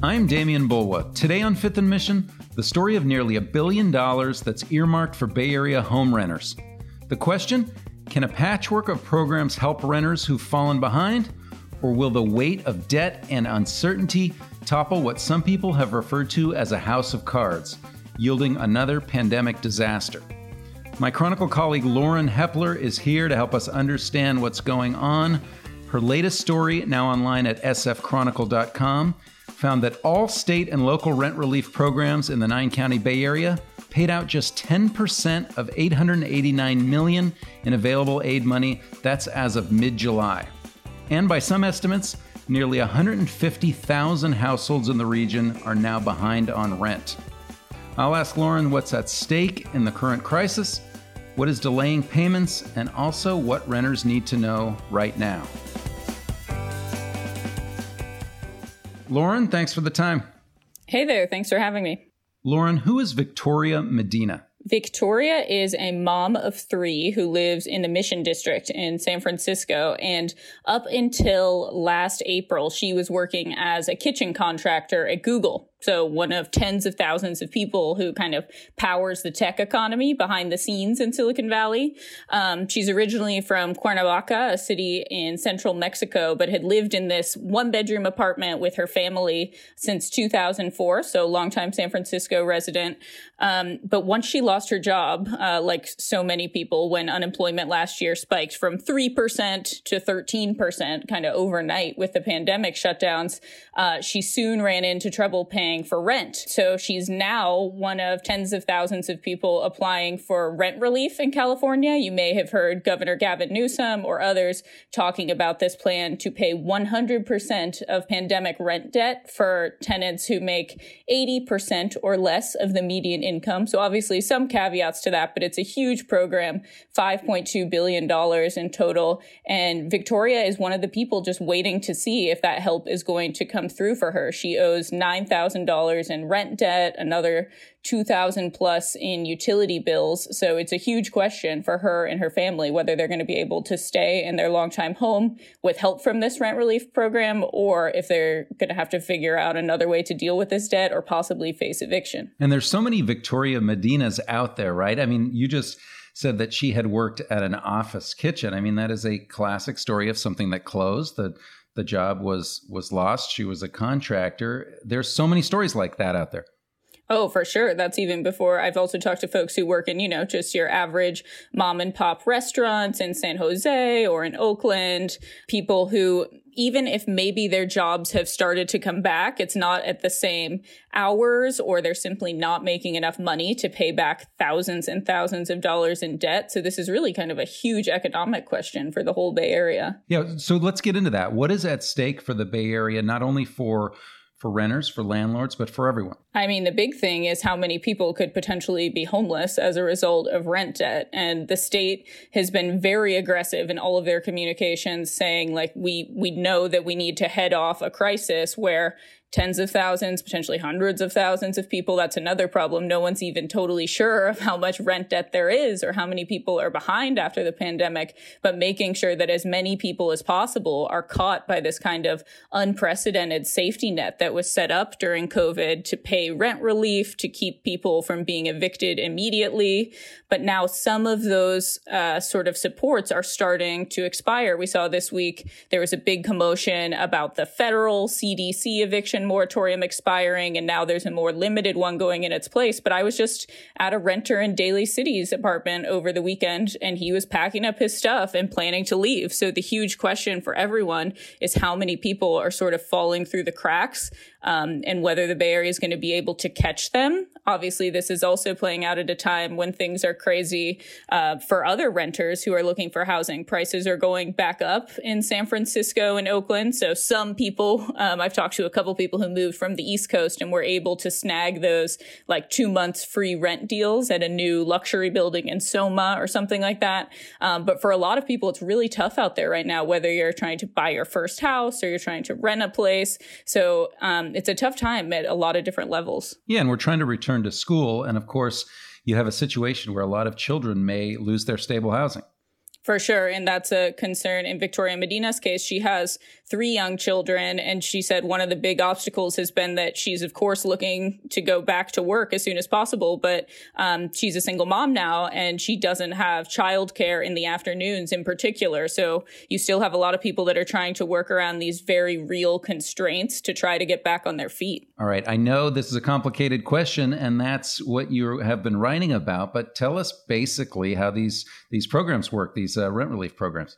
I'm Demian Bulwa. Today on Fifth and Mission, the story of nearly a billion dollars that's earmarked for Bay Area home renters. The question can a patchwork of programs help renters who've fallen behind? Or will the weight of debt and uncertainty topple what some people have referred to as a house of cards, yielding another pandemic disaster? My Chronicle colleague Lauren Hepler is here to help us understand what's going on. Her latest story, now online at sfchronicle.com, found that all state and local rent relief programs in the nine county Bay Area paid out just 10% of 889 million in available aid money. That's as of mid-July. And by some estimates, nearly 150,000 households in the region are now behind on rent. I'll ask Lauren what's at stake in the current crisis what is delaying payments, and also what renters need to know right now. Lauren, thanks for the time. Hey there, thanks for having me. Lauren, who is Victoria Medina? Victoria is a mom of three who lives in the Mission District in San Francisco. And up until last April, she was working as a kitchen contractor at Google. So one of tens of thousands of people who kind of powers the tech economy behind the scenes in Silicon Valley. Um, she's originally from Cuernavaca, a city in central Mexico, but had lived in this one bedroom apartment with her family since 2004. So longtime San Francisco resident. Um, but once she lost her job, uh, like so many people, when unemployment last year spiked from 3% to 13% kind of overnight with the pandemic shutdowns, uh, she soon ran into trouble paying paying for rent. So she's now one of tens of thousands of people applying for rent relief in California. You may have heard Governor Gavin Newsom or others talking about this plan to pay 100% of pandemic rent debt for tenants who make 80% or less of the median income. So obviously some caveats to that, but it's a huge program, $5.2 billion in total. And Victoria is one of the people just waiting to see if that help is going to come through for her. She owes 9,000 $1,000 in rent debt, another 2000 plus in utility bills. So it's a huge question for her and her family whether they're going to be able to stay in their longtime home with help from this rent relief program or if they're going to have to figure out another way to deal with this debt or possibly face eviction. And there's so many Victoria Medinas out there, right? I mean, you just said that she had worked at an office kitchen. I mean, that is a classic story of something that closed. The the job was was lost. She was a contractor. There's so many stories like that out there. Oh, for sure. That's even before I've also talked to folks who work in, you know, just your average mom and pop restaurants in San Jose or in Oakland, people who even if maybe their jobs have started to come back, it's not at the same hours or they're simply not making enough money to pay back thousands and thousands of dollars in debt. So this is really kind of a huge economic question for the whole Bay Area. Yeah. So let's get into that. What is at stake for the Bay Area, not only for for renters, for landlords, but for everyone. I mean, the big thing is how many people could potentially be homeless as a result of rent debt. And the state has been very aggressive in all of their communications saying like, we, we know that we need to head off a crisis where tens of thousands, potentially hundreds of thousands of people. That's another problem. No one's even totally sure of how much rent debt there is or how many people are behind after the pandemic, but making sure that as many people as possible are caught by this kind of unprecedented safety net that was set up during COVID to pay rent relief, to keep people from being evicted immediately. But now some of those uh, sort of supports are starting to expire. We saw this week there was a big commotion about the federal CDC eviction eviction moratorium expiring and now there's a more limited one going in its place. But I was just at a renter in Daly City's apartment over the weekend and he was packing up his stuff and planning to leave. So the huge question for everyone is how many people are sort of falling through the cracks um, and whether the Bay Area is going to be able to catch them. Obviously, this is also playing out at a time when things are crazy uh, for other renters who are looking for housing. Prices are going back up in San Francisco and Oakland. So some people, um, I've talked to a couple people who moved from the East Coast and were able to snag those like two months free rent deals at a new luxury building in Soma or something like that. Um, but for a lot of people, it's really tough out there right now, whether you're trying to buy your first house or you're trying to rent a place. So um, it's a tough time at a lot of different levels. Yeah, and we're trying to return to school, and of course, you have a situation where a lot of children may lose their stable housing. For sure. And that's a concern in Victoria Medina's case. She has three young children. And she said one of the big obstacles has been that she's, of course, looking to go back to work as soon as possible. But um, she's a single mom now and she doesn't have childcare in the afternoons in particular. So you still have a lot of people that are trying to work around these very real constraints to try to get back on their feet. All right. I know this is a complicated question and that's what you have been writing about, but tell us basically how these, these programs work, these uh, rent relief programs?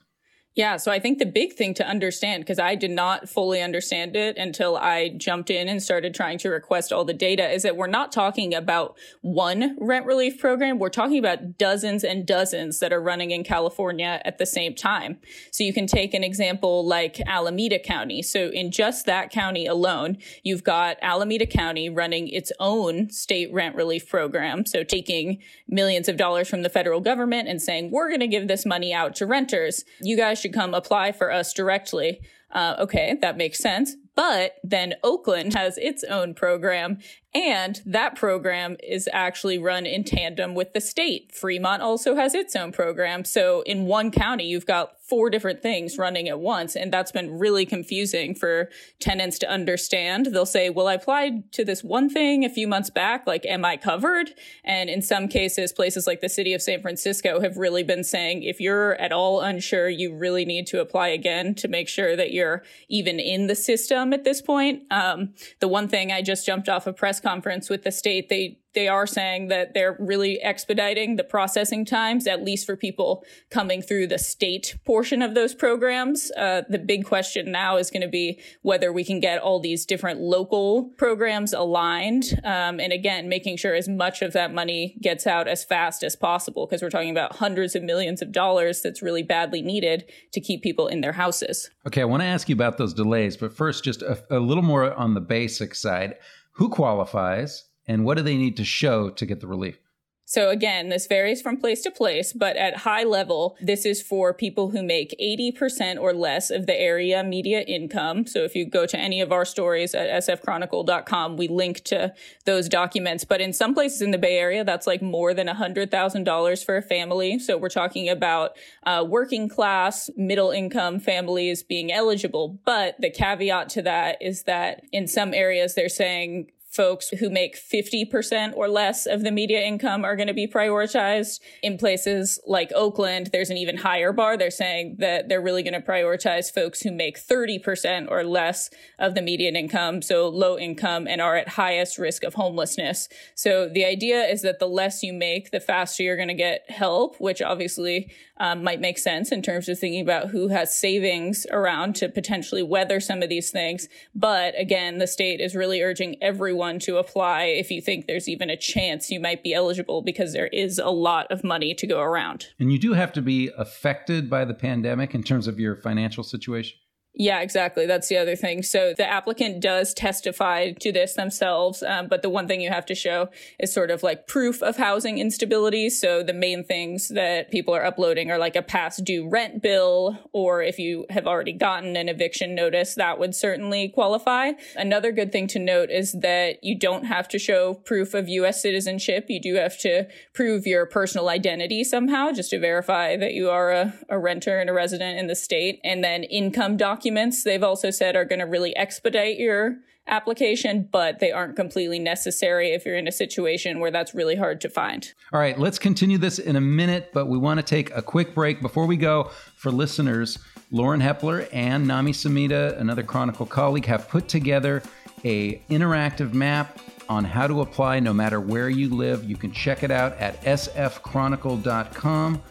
Yeah, so I think the big thing to understand, because I did not fully understand it until I jumped in and started trying to request all the data, is that we're not talking about one rent relief program. We're talking about dozens and dozens that are running in California at the same time. So you can take an example like Alameda County. So in just that county alone, you've got Alameda County running its own state rent relief program. So taking millions of dollars from the federal government and saying, we're going to give this money out to renters. You guys should come apply for us directly. Uh, okay, that makes sense. But then Oakland has its own program, and that program is actually run in tandem with the state. Fremont also has its own program. So in one county, you've got four different things running at once. And that's been really confusing for tenants to understand. They'll say, well, I applied to this one thing a few months back. Like, am I covered? And in some cases, places like the city of San Francisco have really been saying, if you're at all unsure, you really need to apply again to make sure that you're even in the system at this point. Um, the one thing I just jumped off a press conference with the state, they they are saying that they're really expediting the processing times, at least for people coming through the state portion of those programs. Uh, the big question now is going to be whether we can get all these different local programs aligned. Um, and again, making sure as much of that money gets out as fast as possible, because we're talking about hundreds of millions of dollars that's really badly needed to keep people in their houses. Okay, I want to ask you about those delays, but first, just a, a little more on the basic side. Who qualifies? And what do they need to show to get the relief? So again, this varies from place to place, but at high level, this is for people who make 80% or less of the area median income. So if you go to any of our stories at sfchronicle.com, we link to those documents. But in some places in the Bay Area, that's like more than $100,000 for a family. So we're talking about uh, working class, middle income families being eligible. But the caveat to that is that in some areas, they're saying folks who make 50% or less of the median income are going to be prioritized. In places like Oakland, there's an even higher bar. They're saying that they're really going to prioritize folks who make 30% or less of the median income, so low income and are at highest risk of homelessness. So the idea is that the less you make, the faster you're going to get help, which obviously um, might make sense in terms of thinking about who has savings around to potentially weather some of these things. But again, the state is really urging everyone everyone to apply if you think there's even a chance you might be eligible because there is a lot of money to go around. And you do have to be affected by the pandemic in terms of your financial situation? Yeah, exactly. That's the other thing. So the applicant does testify to this themselves, um, but the one thing you have to show is sort of like proof of housing instability. So the main things that people are uploading are like a past due rent bill, or if you have already gotten an eviction notice, that would certainly qualify. Another good thing to note is that you don't have to show proof of U.S. citizenship. You do have to prove your personal identity somehow just to verify that you are a, a renter and a resident in the state, and then income documents documents they've also said are going to really expedite your application, but they aren't completely necessary if you're in a situation where that's really hard to find. All right, let's continue this in a minute, but we want to take a quick break. Before we go, for listeners, Lauren Hepler and Nami Sumida, another Chronicle colleague, have put together a interactive map on how to apply no matter where you live. You can check it out at sfchronicle.com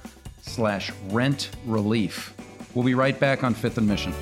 slash rent relief. We'll be right back on Fifth and Mission.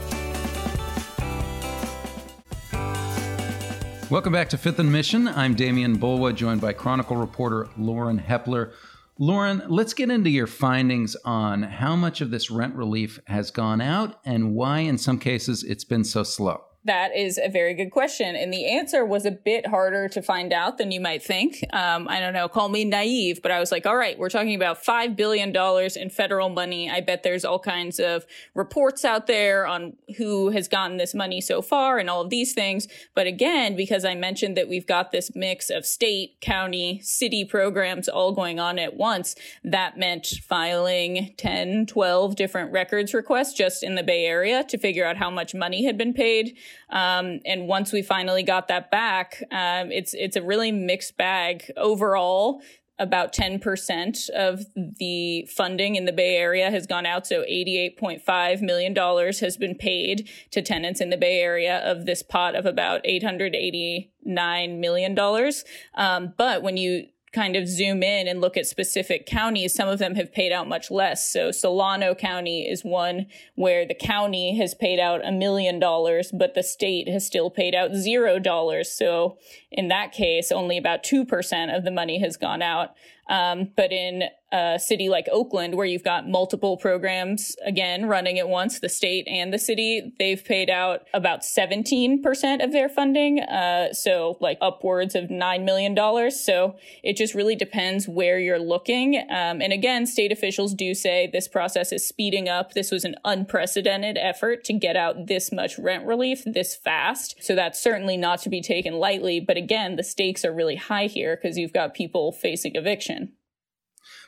Welcome back to Fifth and Mission. I'm Demian Bulwa, joined by Chronicle reporter Lauren Hepler. Lauren, let's get into your findings on how much of this rent relief has gone out and why, in some cases, it's been so slow. That is a very good question. And the answer was a bit harder to find out than you might think. Um, I don't know, call me naive, but I was like, all right, we're talking about $5 billion in federal money. I bet there's all kinds of reports out there on who has gotten this money so far and all of these things. But again, because I mentioned that we've got this mix of state, county, city programs all going on at once, that meant filing 10, 12 different records requests just in the Bay Area to figure out how much money had been paid. Um, and once we finally got that back, um, it's it's a really mixed bag overall. About 10% of the funding in the Bay Area has gone out. So $88.5 million has been paid to tenants in the Bay Area of this pot of about $889 million. Um, but when you kind of zoom in and look at specific counties, some of them have paid out much less. So Solano County is one where the county has paid out a million dollars, but the state has still paid out zero dollars. So in that case, only about 2% of the money has gone out. Um, but in a city like Oakland, where you've got multiple programs again running at once, the state and the city, they've paid out about 17% of their funding. Uh, so like upwards of $9 million. So it just really depends where you're looking. Um, and again, state officials do say this process is speeding up. This was an unprecedented effort to get out this much rent relief this fast. So that's certainly not to be taken lightly. But again, the stakes are really high here because you've got people facing eviction.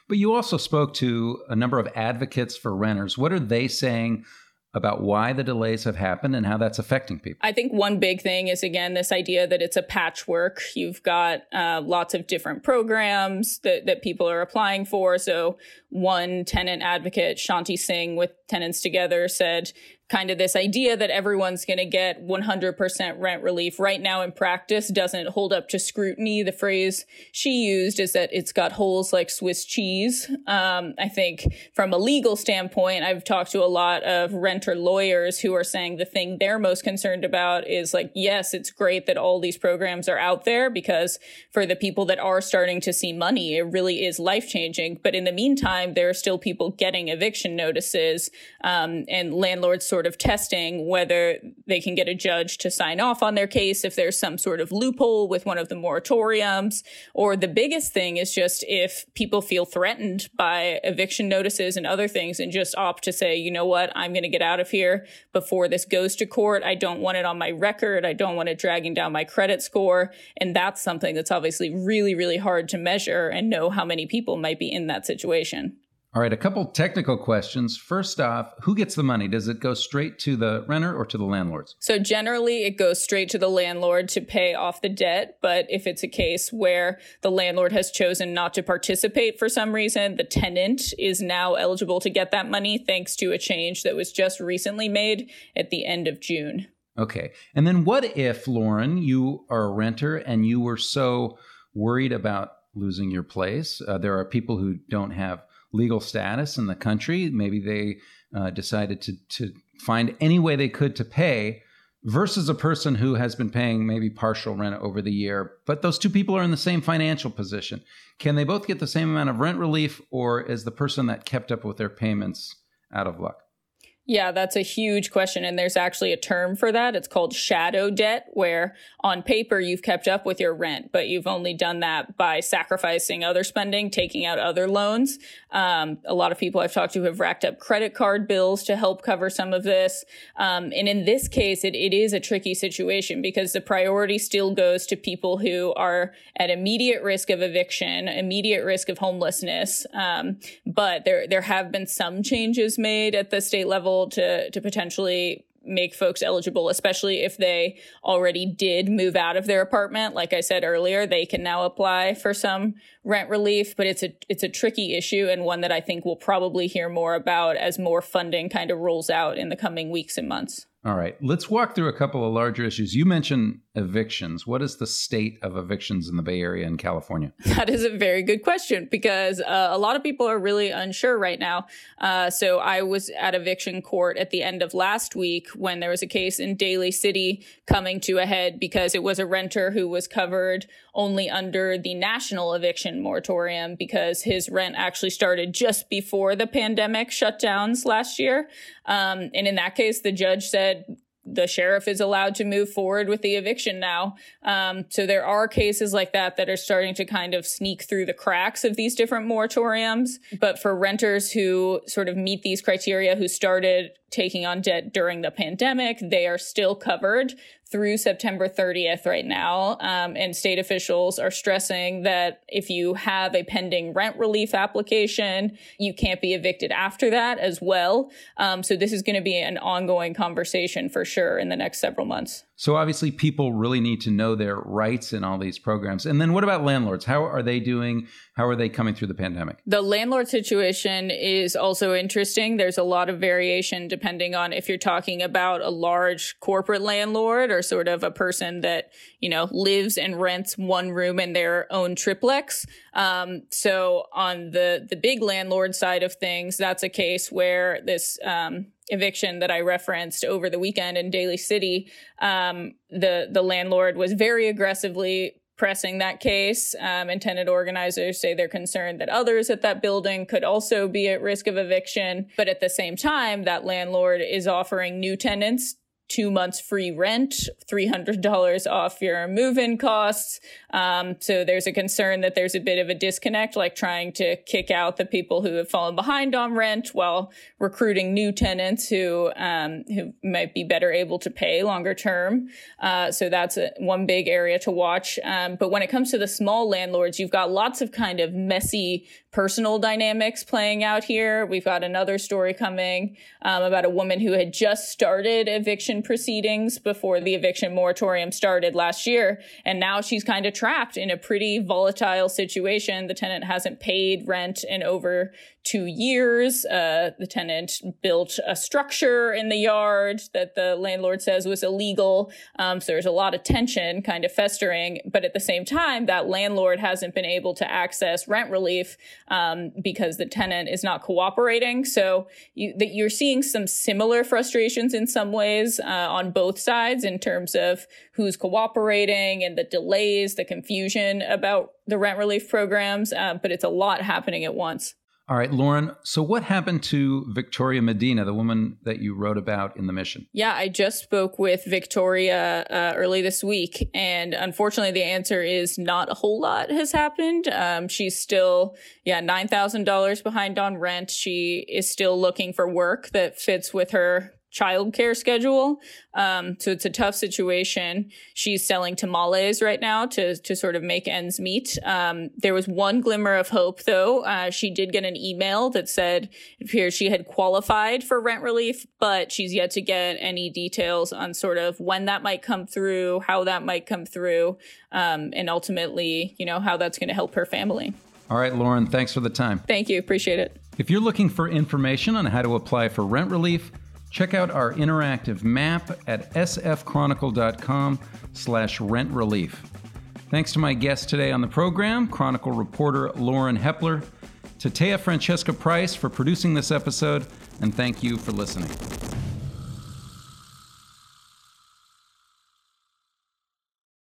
But you also spoke to a number of advocates for renters. What are they saying about why the delays have happened and how that's affecting people? I think one big thing is, again, this idea that it's a patchwork. You've got uh, lots of different programs that, that people are applying for. So, one tenant advocate, Shanti Singh, with Tenants Together, said kind of this idea that everyone's going to get 100% rent relief right now in practice doesn't hold up to scrutiny. The phrase she used is that it's got holes like Swiss cheese. Um, I think from a legal standpoint, I've talked to a lot of renter lawyers who are saying the thing they're most concerned about is like, yes, it's great that all these programs are out there because for the people that are starting to see money, it really is life changing. But in the meantime, there are still people getting eviction notices um, and landlords sort sort of testing whether they can get a judge to sign off on their case if there's some sort of loophole with one of the moratoriums. Or the biggest thing is just if people feel threatened by eviction notices and other things and just opt to say, you know what, I'm going to get out of here before this goes to court. I don't want it on my record. I don't want it dragging down my credit score. And that's something that's obviously really, really hard to measure and know how many people might be in that situation. All right, a couple technical questions. First off, who gets the money? Does it go straight to the renter or to the landlords? So generally it goes straight to the landlord to pay off the debt, but if it's a case where the landlord has chosen not to participate for some reason, the tenant is now eligible to get that money thanks to a change that was just recently made at the end of June. Okay. And then what if, Lauren, you are a renter and you were so worried about losing your place? Uh, there are people who don't have legal status in the country. Maybe they uh, decided to to find any way they could to pay versus a person who has been paying maybe partial rent over the year. But those two people are in the same financial position. Can they both get the same amount of rent relief, or is the person that kept up with their payments out of luck? Yeah, that's a huge question. And there's actually a term for that. It's called shadow debt, where on paper you've kept up with your rent, but you've only done that by sacrificing other spending, taking out other loans. Um, a lot of people I've talked to have racked up credit card bills to help cover some of this. Um, and in this case, it, it is a tricky situation because the priority still goes to people who are at immediate risk of eviction, immediate risk of homelessness. Um, but there, there have been some changes made at the state level to to potentially make folks eligible, especially if they already did move out of their apartment. Like I said earlier, they can now apply for some rent relief, but it's a it's a tricky issue and one that I think we'll probably hear more about as more funding kind of rolls out in the coming weeks and months. All right, let's walk through a couple of larger issues. You mentioned evictions. What is the state of evictions in the Bay Area and California? That is a very good question because uh, a lot of people are really unsure right now. Uh, so I was at eviction court at the end of last week when there was a case in Daly City coming to a head because it was a renter who was covered only under the national eviction moratorium because his rent actually started just before the pandemic shutdowns last year. Um, and in that case, the judge said, the sheriff is allowed to move forward with the eviction now. Um, so there are cases like that that are starting to kind of sneak through the cracks of these different moratoriums. But for renters who sort of meet these criteria, who started taking on debt during the pandemic, they are still covered through September 30th right now. Um, and state officials are stressing that if you have a pending rent relief application, you can't be evicted after that as well. Um, so this is going to be an ongoing conversation for sure in the next several months. So obviously, people really need to know their rights in all these programs. And then what about landlords? How are they doing? How are they coming through the pandemic? The landlord situation is also interesting. There's a lot of variation depending on if you're talking about a large corporate landlord or sort of a person that, you know, lives and rents one room in their own triplex. Um, so on the, the big landlord side of things, that's a case where this, um, eviction that I referenced over the weekend in Daly City, um, the the landlord was very aggressively pressing that case. Um, and tenant organizers say they're concerned that others at that building could also be at risk of eviction. But at the same time, that landlord is offering new tenants two months free rent, $300 off your move in costs. Um, so there's a concern that there's a bit of a disconnect, like trying to kick out the people who have fallen behind on rent while recruiting new tenants who, um, who might be better able to pay longer term. Uh, so that's a, one big area to watch. Um, but when it comes to the small landlords, you've got lots of kind of messy personal dynamics playing out here. We've got another story coming um, about a woman who had just started proceedings before the eviction moratorium started last year. And now she's kind of trapped in a pretty volatile situation. The tenant hasn't paid rent in over two years. Uh, the tenant built a structure in the yard that the landlord says was illegal. Um, so there's a lot of tension kind of festering. But at the same time, that landlord hasn't been able to access rent relief um, because the tenant is not cooperating. So you, that you're seeing some similar frustrations in some ways uh, on both sides in terms of who's cooperating and the delays, the confusion about the rent relief programs. Uh, but it's a lot happening at once. All right, Lauren. So, what happened to Victoria Medina, the woman that you wrote about in the mission? Yeah, I just spoke with Victoria uh, early this week, and unfortunately, the answer is not a whole lot has happened. Um, she's still, yeah, nine thousand dollars behind on rent. She is still looking for work that fits with her childcare schedule. Um, so it's a tough situation. She's selling tamales right now to to sort of make ends meet. Um, there was one glimmer of hope though. Uh, she did get an email that said it appears she had qualified for rent relief, but she's yet to get any details on sort of when that might come through, how that might come through, um, and ultimately, you know, how that's going to help her family. All right, Lauren, thanks for the time. Thank you. Appreciate it. If you're looking for information on how to apply for rent relief, Check out our interactive map at sfchronicle.com slash rent relief. Thanks to my guest today on the program, Chronicle reporter Lauren Hepler, to Taya Francesca Price for producing this episode, and thank you for listening.